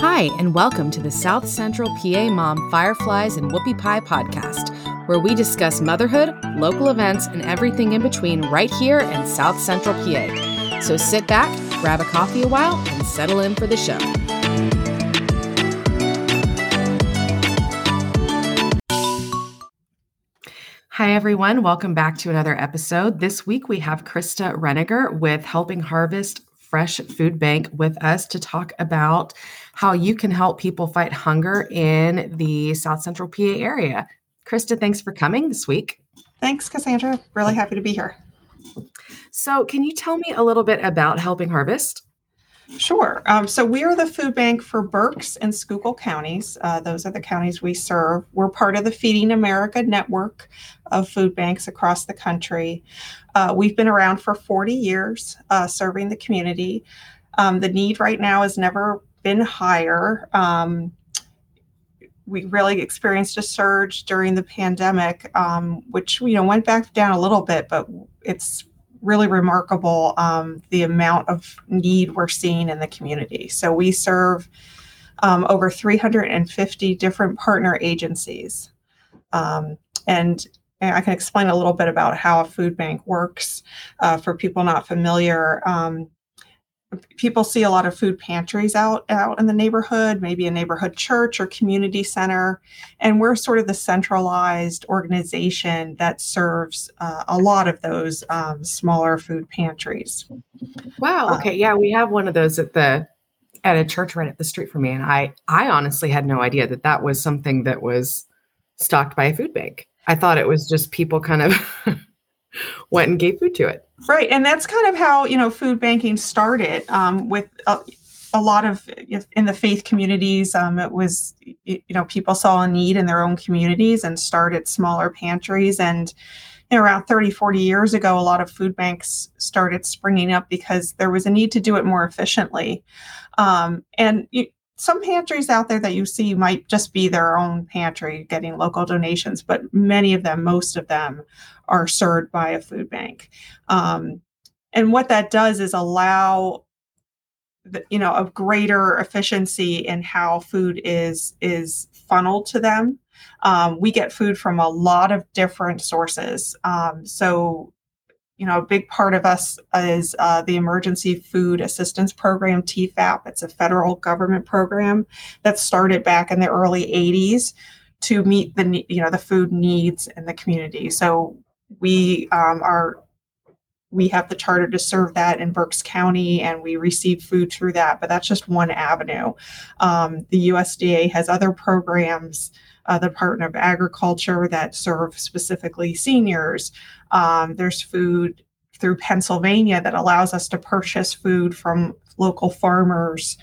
Hi, and welcome to the South Central PA Mom Fireflies and Whoopie Pie podcast, where we discuss motherhood, local events, and everything in between right here in South Central PA. So sit back, grab a coffee a while, and settle in for the show. Hi, everyone. Welcome back to another episode. This week we have Krista Renenger with Helping Harvest Fresh Food Bank with us to talk about how you can help people fight hunger in the South Central PA area. Krista, thanks for coming this week. Thanks, Cassandra. Really happy to be here. So, can you tell me a little bit about Helping Harvest? Sure. Um, so we are the food bank for Berks and Schuylkill counties. Uh, those are the counties we serve. We're part of the Feeding America network of food banks across the country. Uh, we've been around for 40 years uh, serving the community. Um, the need right now has never been higher. Um, we really experienced a surge during the pandemic, um, which you know went back down a little bit, but it's really remarkable um, the amount of need we're seeing in the community. So we serve um, over 350 different partner agencies. Um, and, I can explain a little bit about how a food bank works uh, for people not familiar. Um, people see a lot of food pantries out out in the neighborhood maybe a neighborhood church or community center. And we're sort of the centralized organization that serves uh, a lot of those um, smaller food pantries. Wow uh, okay yeah we have one of those at the at a church right up the street from me and i i honestly had no idea that that was something that was stocked by a food bank. I thought it was just people kind of went and gave food to it Right, and that's kind of how you know food banking started um, with a, a, lot of in the faith communities. Um, it was you know people saw a need in their own communities and started smaller pantries. And you know, around 30, 40 years ago, a lot of food banks started springing up because there was a need to do it more efficiently. Um, and you, some pantries out there that you see might just be their own pantry getting local donations, but many of them, most of them, are served by a food bank. Um, and what that does is allow the, you know a greater efficiency in how food is is funneled to them um, we get food from a lot of different sources um, so you know, a big part of us is uh, the Emergency Food Assistance Program, TEFAP. It's a federal government program that started back in the early 80s to meet the you know the food needs in the community. So we um, are we have the charter to serve that in Berks County, and we receive food through that. But that's just one avenue. Um, the USDA has other programs uh, the Department of Agriculture that serve specifically seniors. Um, there's food through Pennsylvania that allows us to purchase food from local farmers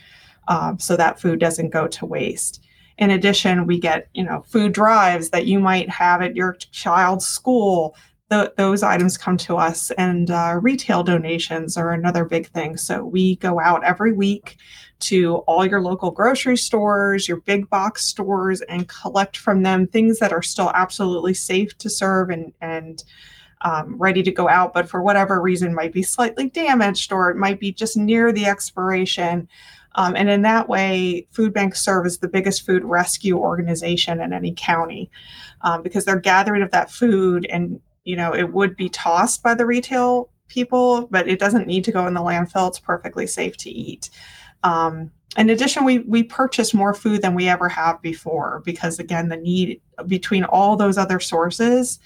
um, so that food doesn't go to waste. In addition, we get you know food drives that you might have at your child's school those items come to us and uh, retail donations are another big thing. So we go out every week to all your local grocery stores your big box stores and collect from them things that are still absolutely safe to serve and and um, ready to go out but for whatever reason might be slightly damaged or it might be just near the expiration. Um, and in that way food banks serve as the biggest food rescue organization in any county um, because they're gathering of that food and you know, it would be tossed by the retail people, but it doesn't need to go in the landfill. It's perfectly safe to eat. Um, in addition, we we purchase more food than we ever have before because again, the need between all those other sources,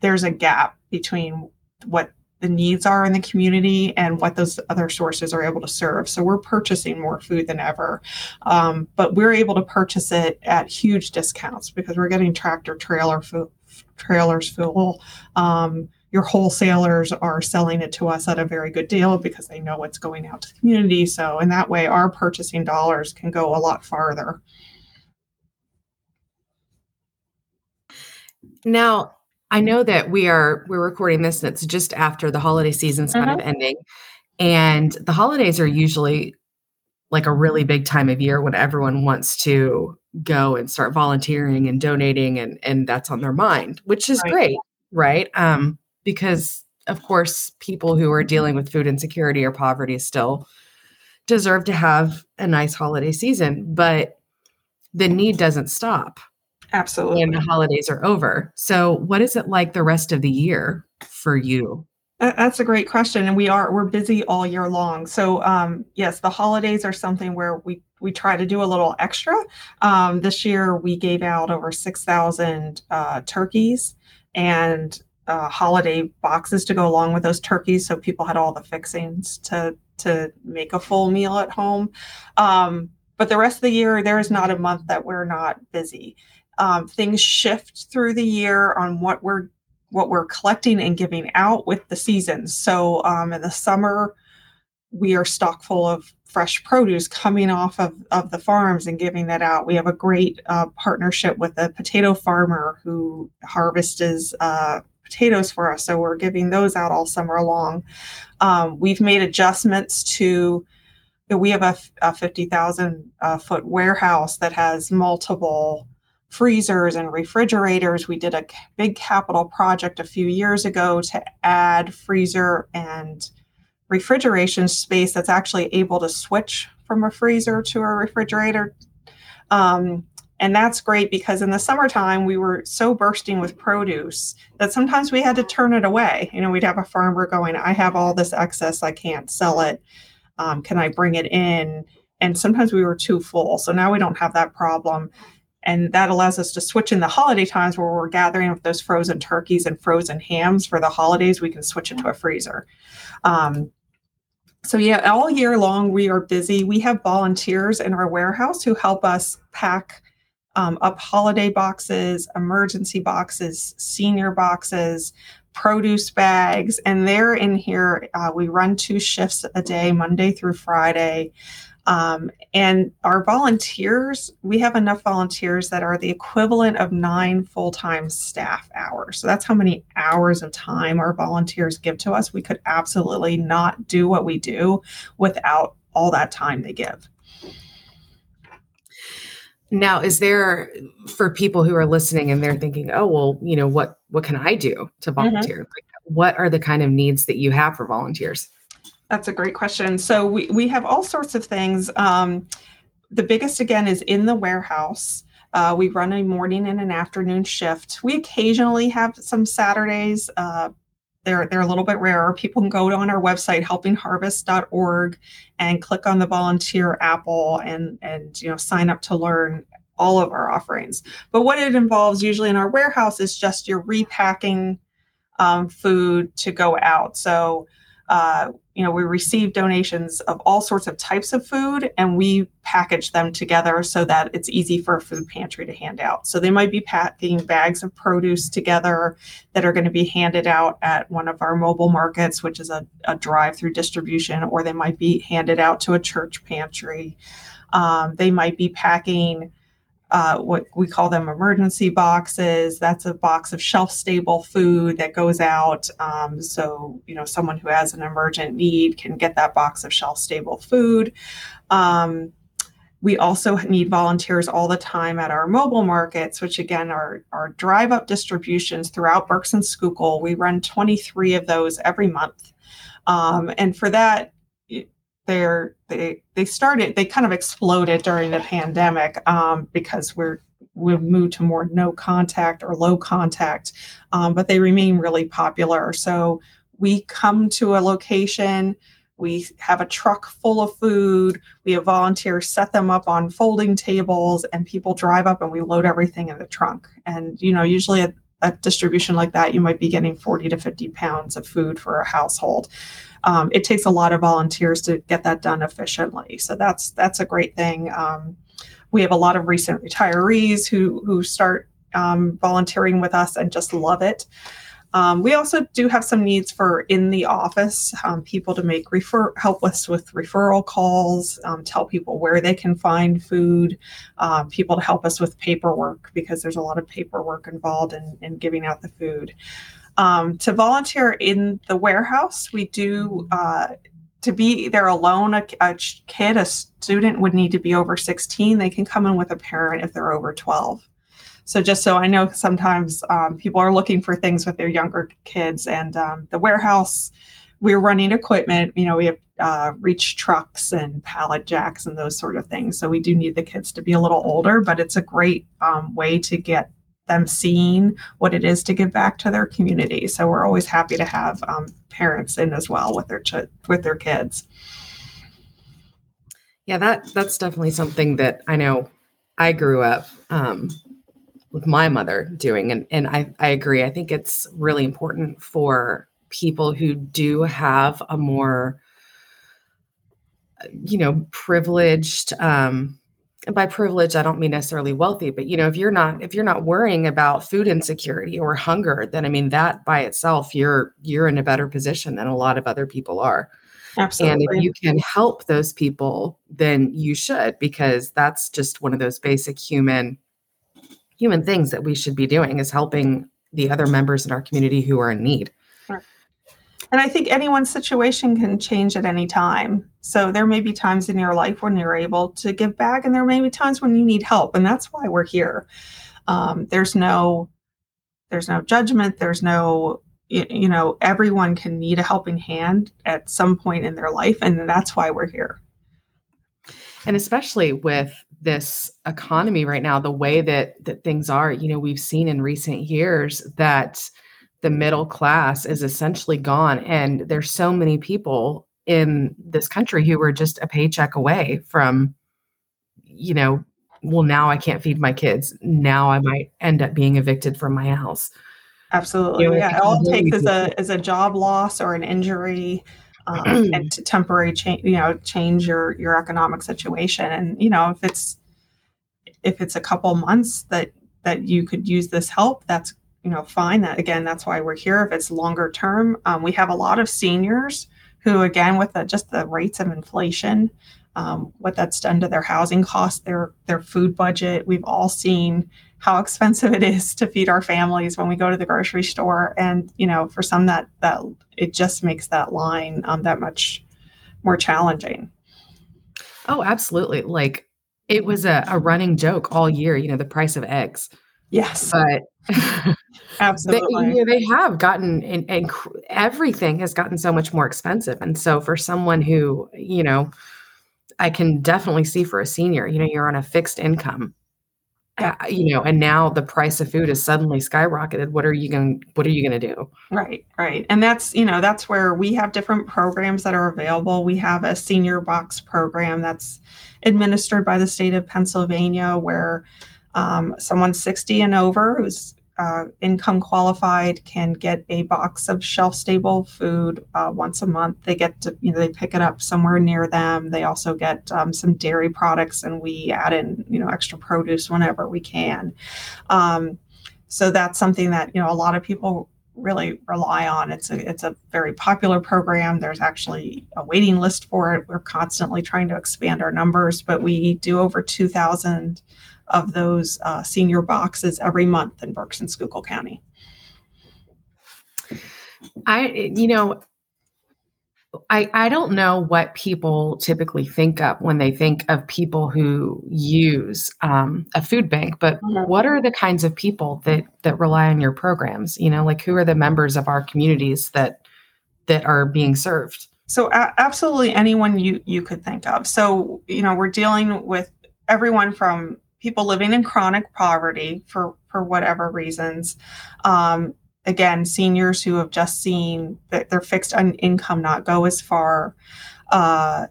there's a gap between what the needs are in the community and what those other sources are able to serve. So we're purchasing more food than ever, um, but we're able to purchase it at huge discounts because we're getting tractor trailer food, trailers full. Um, your wholesalers are selling it to us at a very good deal because they know what's going out to the community. So, in that way, our purchasing dollars can go a lot farther. Now, I know that we are we're recording this and it's just after the holiday season's kind uh-huh. of ending. And the holidays are usually like a really big time of year when everyone wants to go and start volunteering and donating and and that's on their mind which is right. great right um because of course, people who are dealing with food insecurity or poverty still deserve to have a nice holiday season, but the need doesn't stop. Absolutely. When the holidays are over. So, what is it like the rest of the year for you? That's a great question, and we are we're busy all year long. So um, yes, the holidays are something where we we try to do a little extra. Um, this year we gave out over six thousand uh, turkeys and uh, holiday boxes to go along with those turkeys, so people had all the fixings to to make a full meal at home. Um, but the rest of the year, there is not a month that we're not busy. Um, things shift through the year on what we're what we're collecting and giving out with the seasons. So um, in the summer, we are stock full of fresh produce coming off of, of the farms and giving that out. We have a great uh, partnership with a potato farmer who harvests uh, potatoes for us. So we're giving those out all summer long. Um, we've made adjustments to we have a, a 50,000 uh, foot warehouse that has multiple freezers and refrigerators. We did a big capital project a few years ago to add freezer and refrigeration space that's actually able to switch from a freezer to a refrigerator. Um, and that's great because in the summertime, we were so bursting with produce that sometimes we had to turn it away. You know, we'd have a farmer going, I have all this excess, I can't sell it. Um, can I bring it in? And sometimes we were too full. So now we don't have that problem. And that allows us to switch in the holiday times where we're gathering up those frozen turkeys and frozen hams for the holidays. We can switch into a freezer. Um, so, yeah, all year long, we are busy. We have volunteers in our warehouse who help us pack um, up holiday boxes, emergency boxes, senior boxes, produce bags, and they're in here. Uh, we run two shifts a day, Monday through Friday. Um, and our volunteers, we have enough volunteers that are the equivalent of nine full time staff hours. So that's how many hours of time our volunteers give to us. We could absolutely not do what we do without all that time they give. Now, is there for people who are listening and they're thinking, "Oh, well, you know, what what can I do to mm-hmm. volunteer?" Mm-hmm. Like, what are the kind of needs that you have for volunteers? That's a great question. So we, we have all sorts of things. Um, the biggest, again, is in the warehouse. Uh, we run a morning and an afternoon shift. We occasionally have some Saturdays. Uh, they're, they're a little bit rarer. People can go on our website, helpingharvest.org, and click on the volunteer apple and, and you know sign up to learn all of our offerings. But what it involves usually in our warehouse is just your repacking um, food to go out. So uh, you know, we receive donations of all sorts of types of food and we package them together so that it's easy for a food pantry to hand out. So they might be packing bags of produce together that are going to be handed out at one of our mobile markets, which is a, a drive through distribution, or they might be handed out to a church pantry. Um, they might be packing uh, what we call them emergency boxes. That's a box of shelf stable food that goes out. Um, so, you know, someone who has an emergent need can get that box of shelf stable food. Um, we also need volunteers all the time at our mobile markets, which again are, are drive up distributions throughout Berks and Schuylkill. We run 23 of those every month. Um, and for that, they're they they started they kind of exploded during the pandemic um, because we're we've moved to more no contact or low contact um, but they remain really popular. So we come to a location we have a truck full of food we have volunteers set them up on folding tables and people drive up and we load everything in the trunk. And you know usually a, a distribution like that you might be getting 40 to 50 pounds of food for a household um, it takes a lot of volunteers to get that done efficiently. So that's that's a great thing. Um, we have a lot of recent retirees who who start um, volunteering with us and just love it. Um, we also do have some needs for in the office um, people to make refer help us with referral calls, um, tell people where they can find food, uh, people to help us with paperwork because there's a lot of paperwork involved in, in giving out the food. Um, to volunteer in the warehouse, we do uh, to be there alone. A, a, kid, a student would need to be over 16. They can come in with a parent if they're over 12. So just so I know, sometimes um, people are looking for things with their younger kids, and um, the warehouse, we're running equipment. You know, we have uh, reach trucks and pallet jacks and those sort of things. So we do need the kids to be a little older, but it's a great um, way to get them seeing what it is to give back to their community. So we're always happy to have um, parents in as well with their ch- with their kids. Yeah, that that's definitely something that I know I grew up um, with my mother doing, and and I I agree. I think it's really important for people who do have a more you know privileged um and by privilege i don't mean necessarily wealthy but you know if you're not if you're not worrying about food insecurity or hunger then i mean that by itself you're you're in a better position than a lot of other people are absolutely and if you can help those people then you should because that's just one of those basic human human things that we should be doing is helping the other members in our community who are in need and I think anyone's situation can change at any time. So there may be times in your life when you're able to give back, and there may be times when you need help, and that's why we're here. Um, there's no, there's no judgment. There's no, you, you know, everyone can need a helping hand at some point in their life, and that's why we're here. And especially with this economy right now, the way that that things are, you know, we've seen in recent years that the middle class is essentially gone and there's so many people in this country who are just a paycheck away from you know well now i can't feed my kids. Now i might end up being evicted from my house. Absolutely. You know, yeah all it takes is a is a job loss or an injury um, and to temporary change you know change your your economic situation and you know if it's if it's a couple months that that you could use this help that's you know, fine. That again, that's why we're here. If it's longer term, um, we have a lot of seniors who, again, with the, just the rates of inflation, um, what that's done to their housing costs, their their food budget. We've all seen how expensive it is to feed our families when we go to the grocery store, and you know, for some that that it just makes that line um, that much more challenging. Oh, absolutely! Like it was a, a running joke all year. You know, the price of eggs. Yes, but Absolutely. They, you know, they have gotten and, and everything has gotten so much more expensive. And so for someone who, you know, I can definitely see for a senior, you know, you're on a fixed income. Uh, you know, and now the price of food is suddenly skyrocketed. What are you going what are you going to do? Right, right. And that's, you know, that's where we have different programs that are available. We have a senior box program that's administered by the state of Pennsylvania where um, someone 60 and over who's uh, income qualified can get a box of shelf stable food uh, once a month. They get to, you know, they pick it up somewhere near them. They also get um, some dairy products and we add in, you know, extra produce whenever we can. Um, so that's something that, you know, a lot of people really rely on. It's a, it's a very popular program. There's actually a waiting list for it. We're constantly trying to expand our numbers, but we do over 2,000 of those uh, senior boxes every month in Berks and Schuylkill County. I, you know, I, I don't know what people typically think of when they think of people who use um, a food bank, but mm-hmm. what are the kinds of people that that rely on your programs? You know, like who are the members of our communities that that are being served? So absolutely anyone you you could think of. So you know, we're dealing with everyone from people living in chronic poverty for for whatever reasons. Um, again, seniors who have just seen that their fixed income not go as far. Uh,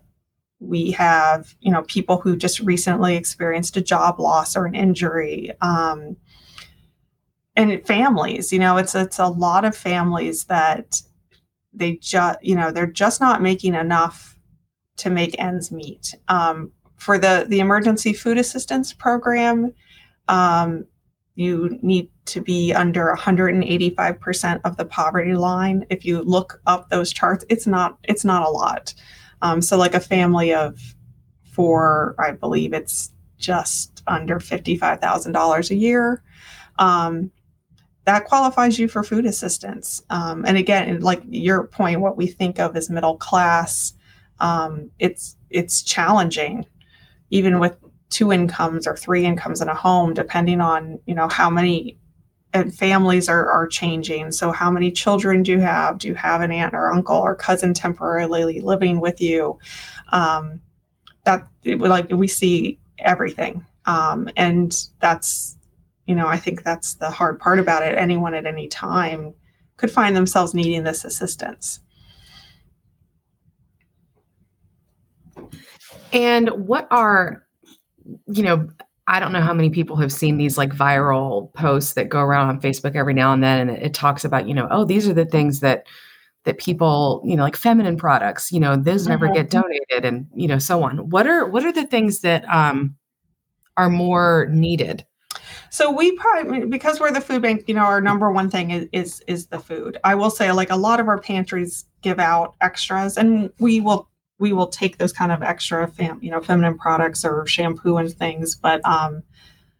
we have, you know, people who just recently experienced a job loss or an injury. Um, and families, you know, it's it's a lot of families that they just, you know, they're just not making enough to make ends meet. Um, for the the emergency food assistance program um, you need to be under 185% of the poverty line. If you look up those charts it's not it's not a lot. Um, so like a family of four i believe it's just under $55000 a year. Um, that qualifies you for food assistance. Um, and again like your point what we think of as middle class um, it's it's challenging even with two incomes or three incomes in a home, depending on you know how many and families are, are changing. So, how many children do you have? Do you have an aunt or uncle or cousin temporarily living with you? Um, that like we see everything, um, and that's you know I think that's the hard part about it. Anyone at any time could find themselves needing this assistance. And what are you know I don't know how many people have seen these like viral posts that go around on Facebook every now and then, and it, it, talks about, you know, oh, these are the things that that people, you know, like feminine products, you know, those mm-hmm. never get donated, and you know, so on. What are what are the things that um, are more needed? So we probably because we're the food bank, you know, our number one thing is is, is the food. I will say, like a lot of our pantries give out extras, and we will we will take those kind of extra fam, you know feminine products or shampoo and things but um,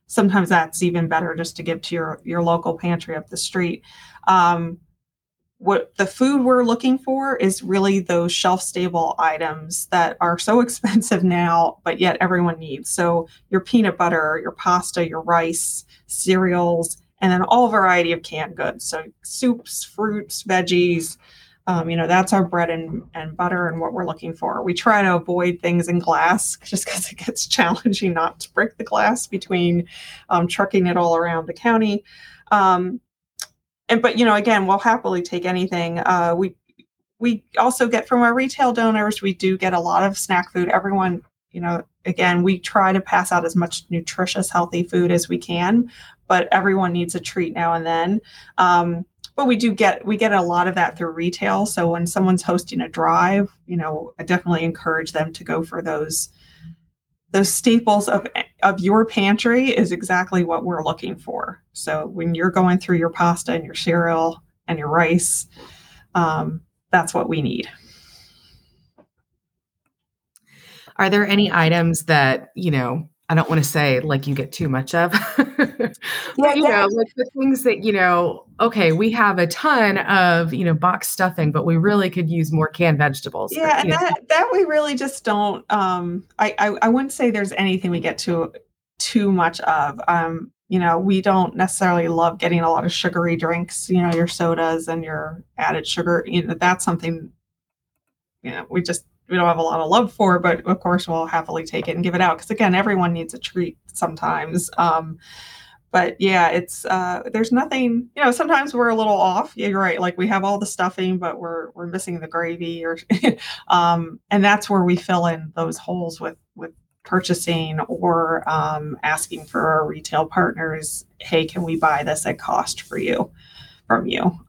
sometimes that's even better just to give to your your local pantry up the street. Um, what the food we're looking for is really those shelf stable items that are so expensive now but yet everyone needs. So your peanut butter your pasta your rice cereals and then all variety of canned goods. So soups fruits veggies um, you know, that's our bread and, and butter and what we're looking for. We try to avoid things in glass just because it gets challenging not to break the glass between um, trucking it all around the county. Um, and but you know, again, we'll happily take anything. Uh, we we also get from our retail donors. We do get a lot of snack food. Everyone, you know, again, we try to pass out as much nutritious, healthy food as we can, but everyone needs a treat now and then. Um, but we do get we get a lot of that through retail. So when someone's hosting a drive you know i definitely encourage them to go for those those staples of of your pantry is exactly what we're looking for. So when you're going through your pasta and your cereal and your rice um, that's what we need. Are there any items that you know I don't want to say like you get too much of, but you know, like the things that, you know, okay, we have a ton of, you know, box stuffing, but we really could use more canned vegetables. Yeah. and that, that we really just don't, um, I, I, I wouldn't say there's anything we get to too much of. Um, you know, we don't necessarily love getting a lot of sugary drinks, you know, your sodas and your added sugar, you know, that's something, you know, we just we don't have a lot of love for, but of course we'll happily take it and give it out because again, everyone needs a treat sometimes. Um, but yeah, it's uh, there's nothing. You know, sometimes we're a little off. Yeah, you're right. Like we have all the stuffing, but we're we're missing the gravy, or um, and that's where we fill in those holes with with purchasing or um, asking for our retail partners. Hey, can we buy this at cost for you from you?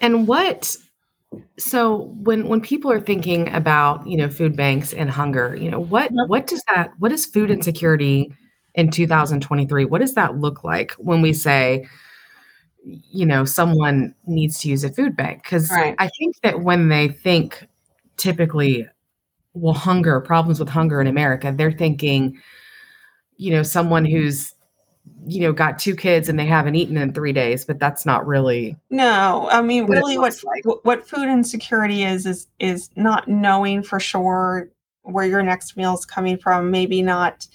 And what so when when people are thinking about you know food banks and hunger you know what what does that what is food insecurity in 2023 what does that look like when we say you know someone needs to use a food bank? Because right. i think that when they think typically well hunger problems with hunger in america they're thinking you know someone who's you know got two kids and they haven't eaten in three days but that's not really no i mean what really what like. what food insecurity is is is not knowing for sure where your next meal is coming from maybe not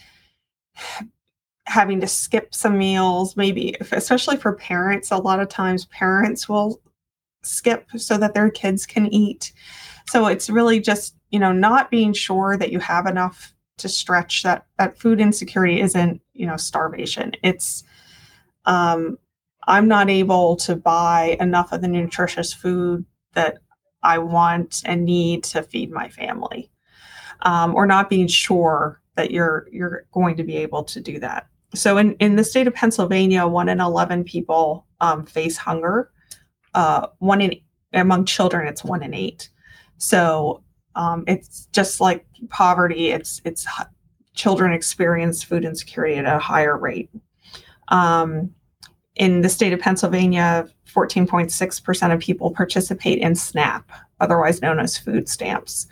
having to skip some meals maybe especially for parents a lot of times parents will skip so that their kids can eat so it's really just you know not being sure that you have enough to stretch that that food insecurity isn't you know starvation. It's um i'm not able to buy enough of the nutritious food that i want and need to feed my family um, or not being sure that you're you're going to be able to do that. So in, in the state of pennsylvania one in 11 people um, face hunger uh, one in among children it's one in eight. So um, it's just like poverty. It's it's children experience food insecurity at a higher rate. Um, in the state of Pennsylvania, 14.6% of people participate in SNAP, otherwise known as food stamps.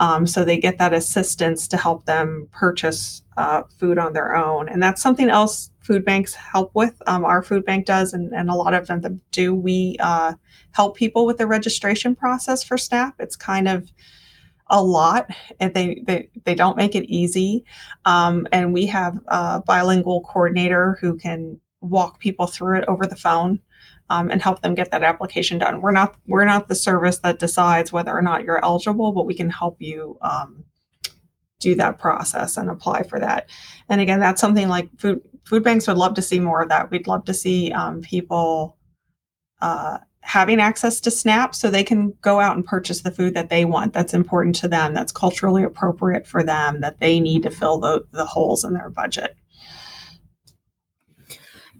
Um, so they get that assistance to help them purchase uh, food on their own. And that's something else food banks help with. Um, our food bank does, and, and a lot of them do. We uh, help people with the registration process for SNAP. It's kind of a lot and they they, they don't make it easy. Um, and we have a bilingual coordinator who can walk people through it over the phone um, and help them get that application done. We're not we're not the service that decides whether or not you're eligible but we can help you um, do that process and apply for that. And again that's something like food food banks would love to see more of that. We'd love to see um, people uh, having access to SNAP so they can go out and purchase the food that they want that's important to them, that's culturally appropriate for them, that they need to fill the, the holes in their budget.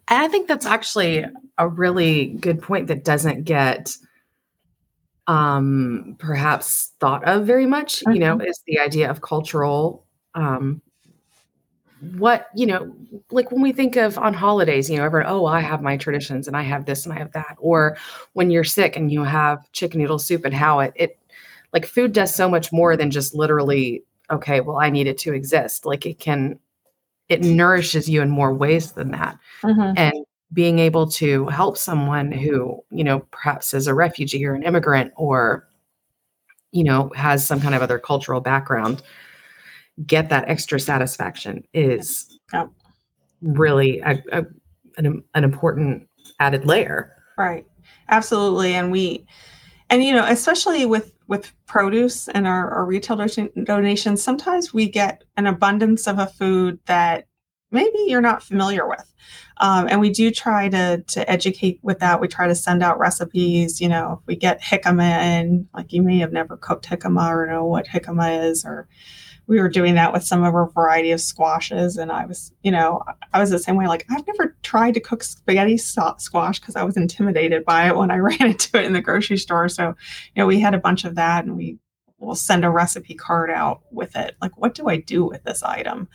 And I think that's actually a really good point that doesn't get um perhaps thought of very much, mm-hmm. you know, mm-hmm. is the idea of cultural um what you know like when we think of on holidays you know everyone oh i have my traditions and i have this and i have that. Or when you're sick and you have chicken noodle soup and how it it like food does so much more than just literally okay well i need it to exist. Like it can it nourishes you in more ways than that. Mm-hmm. and being able to help someone who you know perhaps is a refugee or an immigrant or you know has some kind of other cultural background get that extra satisfaction is yep. really a, a, an, an important added layer. Right. Absolutely. And we and you know especially with with produce and our, our retail donations sometimes we get an abundance of a food that maybe you're not familiar with. Um, and we do try to to educate with that. We try to send out recipes you know if we get jicama in like you may have never cooked jicama or know what jicama is or we were doing that with some of our variety of squashes and i was you know i was the same way like i've never tried to cook spaghetti squash because i was intimidated by it when i ran into it in the grocery store. So you know we had a bunch of that and we will send a recipe card out with it. Like what do i do with this item?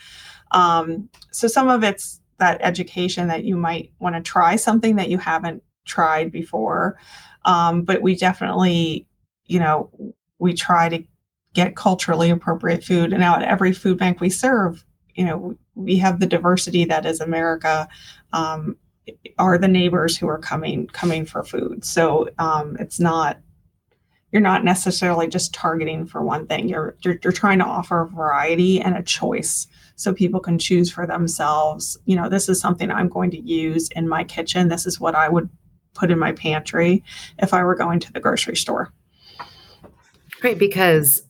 Um, so some of it's that education that you might want to try something that you haven't tried before. Um, but we definitely you know we try to get culturally appropriate food. And now at every food bank we serve, you know, we have the diversity that is America. Um, are the neighbors who are coming coming for food. So um, it's not you're not necessarily just targeting for one thing. You're, you're you're trying to offer a variety and a choice so people can choose for themselves. You know, this is something I'm going to use in my kitchen. This is what I would put in my pantry if I were going to the grocery store. Right, because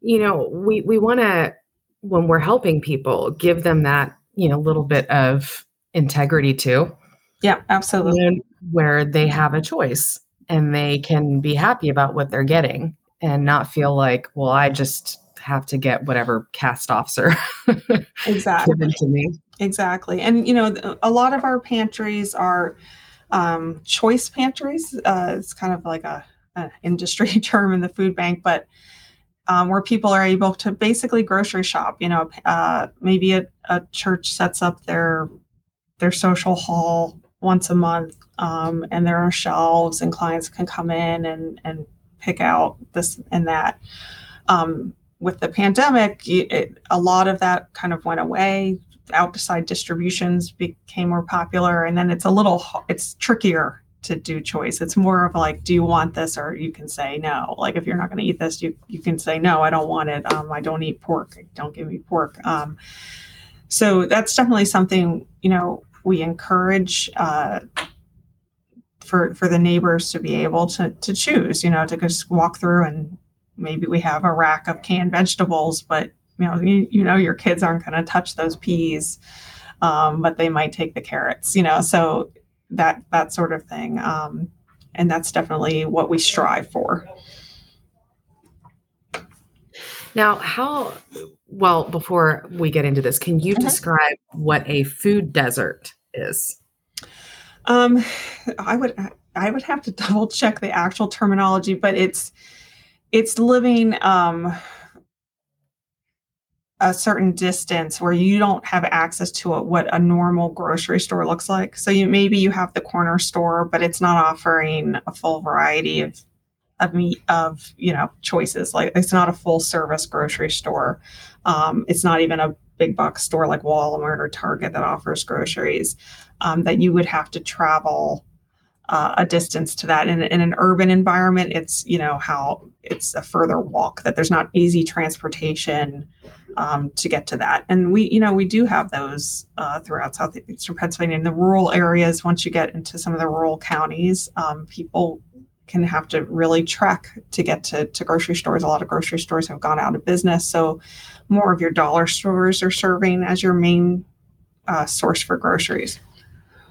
you know, we we want to when we're helping people give them that, you know, little bit of integrity too. Yeah, absolutely. Where they have a choice and they can be happy about what they're getting and not feel like, well, I just have to get whatever cast offs are exactly given to me. Exactly. And you know, a lot of our pantries are um, choice pantries. Uh, it's kind of like a, a industry term in the food bank, but um, where people are able to basically grocery shop. You know, uh, maybe a, a, church sets up their their social hall once a month, um, and there are shelves, and clients can come in and and pick out this and that. Um, with the pandemic, it, a lot of that kind of went away. Outside distributions became more popular, and then it's a little it's trickier to do choice. It's more of like, do you want this, or you can say no. Like if you're not going to eat this, you you can say no. I don't want it. Um, I don't eat pork. Don't give me pork. Um, so that's definitely something you know we encourage uh, for for the neighbors to be able to to choose. You know, to just walk through and maybe we have a rack of canned vegetables, but you know you, you know your kids aren't going to touch those peas. Um, but they might take the carrots, you know. So that that sort of thing. Um, and that's definitely what we strive for. Now, how well before we get into this, can you mm-hmm. describe what a food desert is? Um, I would I would have to double check the actual terminology, but it's it's living um, a certain distance where you don't have access to a, what a normal grocery store looks like. So you maybe you have the corner store, but it's not offering a full variety of of meat of you know choices. Like it's not a full service grocery store. Um, it's not even a big box store like Walmart or Target that offers groceries. Um, that you would have to travel uh, a distance to that. In, in an urban environment, it's you know how it's a further walk that there's not easy transportation um, to get to that. And we you know we do have those uh, throughout southeastern Pennsylvania. In the rural areas, once you get into some of the rural counties, um, people can have to really trek to get to, to grocery stores. A lot of grocery stores have gone out of business. So more of your dollar stores are serving as your main uh, source for groceries.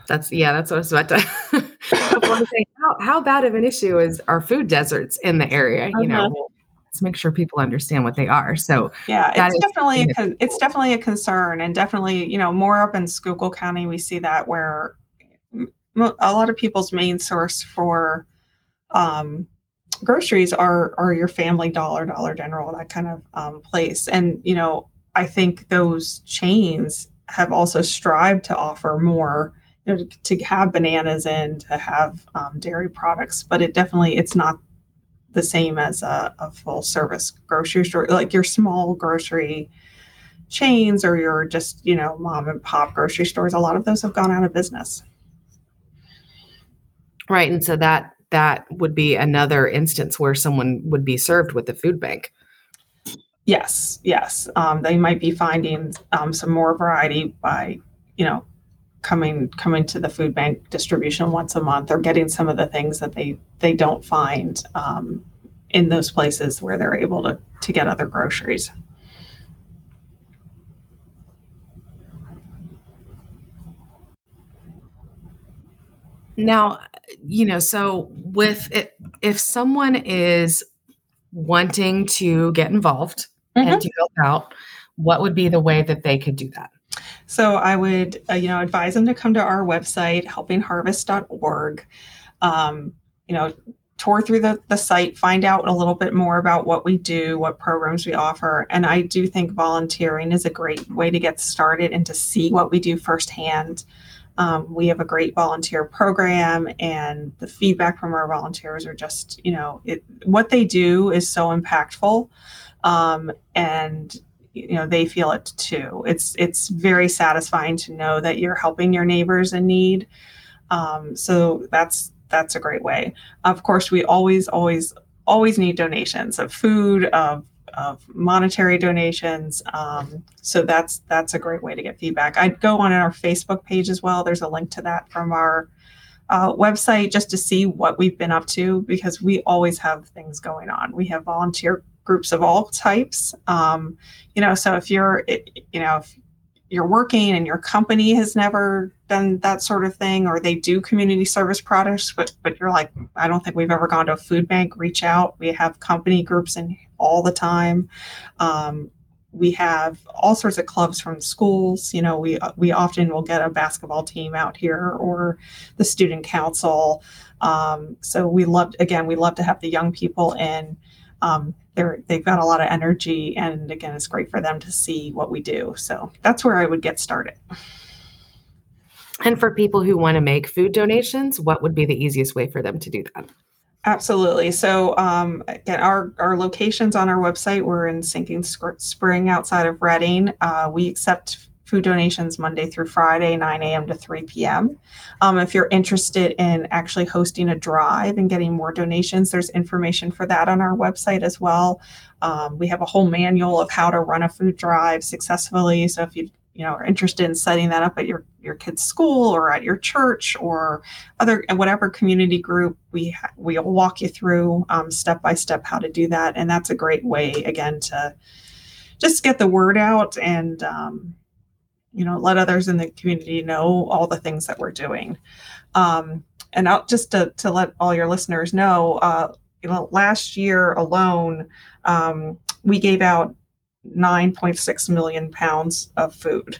That's yeah, that's what I was about to. say, how, how bad of an issue is our food deserts in the area? You uh-huh. know, let's make sure people understand what they are. So yeah, it's definitely a, it's definitely a concern, and definitely you know more up in Schuylkill County we see that where a lot of people's main source for um, groceries are are your family dollar, Dollar General, that kind of um, place, and you know I think those chains have also strived to offer more you know, to, to have bananas and to have um, dairy products, but it definitely it's not the same as a, a full service grocery store, like your small grocery chains or your just you know mom and pop grocery stores. A lot of those have gone out of business. Right, and so that that would be another instance where someone would be served with the food bank. Yes, yes. Um, they might be finding um, some more variety by, you know, coming coming to the food bank distribution once a month or getting some of the things that they they don't find um, in those places where they're able to to get other groceries. Now, you know, so with it, if someone is wanting to get involved mm-hmm. and to help out, what would be the way that they could do that? So I would, uh, you know, advise them to come to our website, helpingharvest.org. Um, you know, tour through the, the site, find out a little bit more about what we do, what programs we offer. And I do think volunteering is a great way to get started and to see what we do firsthand. Um, we have a great volunteer program, and the feedback from our volunteers are just, you know, it, what they do is so impactful. Um, and you know they feel it too. It's it's very satisfying to know that you're helping your neighbors in need. Um, so that's that's a great way. Of course we always always always need donations of food of of monetary donations. Um, so that's that's a great way to get feedback. I'd go on our facebook page as well. There's a link to that from our uh, website just to see what we've been up to because we always have things going on. We have volunteer groups of all types. Um, you know, so if you're, you know, if you're working and your company has never done that sort of thing, or they do community service products, but but you're like, I don't think we've ever gone to a food bank. Reach out. We have company groups in all the time. Um, we have all sorts of clubs from schools you know we we often will get a basketball team out here or the student council um, so we love again we love to have the young people in um, they're they've got a lot of energy and again it's great for them to see what we do. So that's where i would get started. And for people who want to make food donations what would be the easiest way for them to do that? Absolutely. So um, again our our locations on our website we're in sinking spring outside of reading. Uh, we accept food donations Monday through Friday, 9 a.m. to 3 p.m. Um, if you're interested in actually hosting a drive and getting more donations, there's information for that on our website as well. Um, we have a whole manual of how to run a food drive successfully. So if you you know are interested in setting that up at your your kid's school or at your church or other whatever community group we ha- we'll walk you through um, step by step how to do that and that's a great way again to just get the word out and um, you know let others in the community know all the things that we're doing. Um, and I'll, just to, to let all your listeners know uh, you know last year alone um, we gave out 9.6 million pounds of food.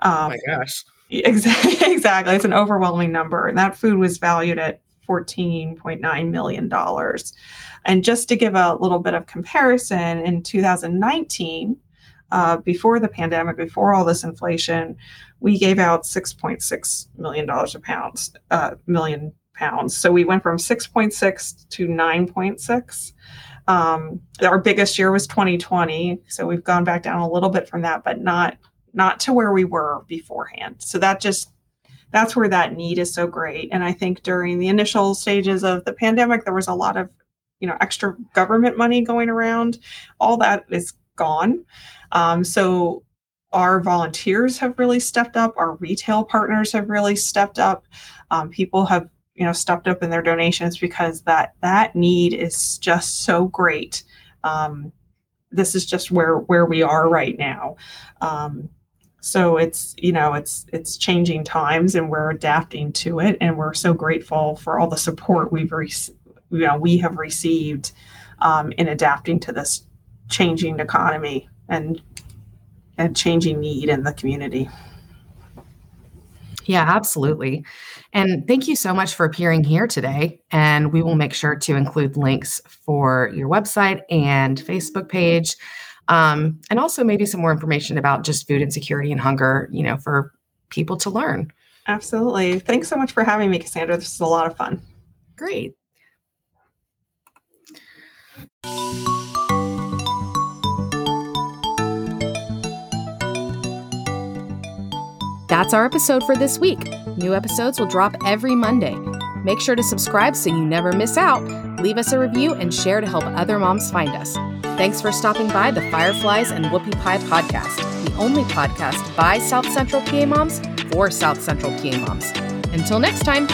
Um, oh my gosh. exactly exactly. It's an overwhelming number and that food was valued at 14.9 million dollars. And just to give a little bit of comparison in 2019 uh, before the pandemic, before all this inflation, we gave out $6.6 million a pounds, uh, million pounds. So we went from 6.6 to 9.6. Um, our biggest year was 2020. So we've gone back down a little bit from that, but not not to where we were beforehand. So that just that's where that need is so great. And I think during the initial stages of the pandemic, there was a lot of you know extra government money going around. All that is gone. Um, so our volunteers have really stepped up. Our retail partners have really stepped up. Um, people have you know stepped up in their donations because that that need is just so great. Um, this is just where where we are right now. Um, so it's you know it's it's changing times and we're adapting to it and we're so grateful for all the support we've re- you know we have received um, in adapting to this changing economy and and changing need in the community. Yeah, absolutely. And thank you so much for appearing here today. And we will make sure to include links for your website and Facebook page. Um, and also maybe some more information about just food insecurity and hunger, you know, for people to learn. Absolutely. Thanks so much for having me, Cassandra. This is a lot of fun. Great. That's our episode for this week. New episodes will drop every Monday. Make sure to subscribe so you never miss out. Leave us a review and share to help other moms find us. Thanks for stopping by the Fireflies and Whoopie Pie podcast, the only podcast by South Central PA moms for South Central PA moms. Until next time.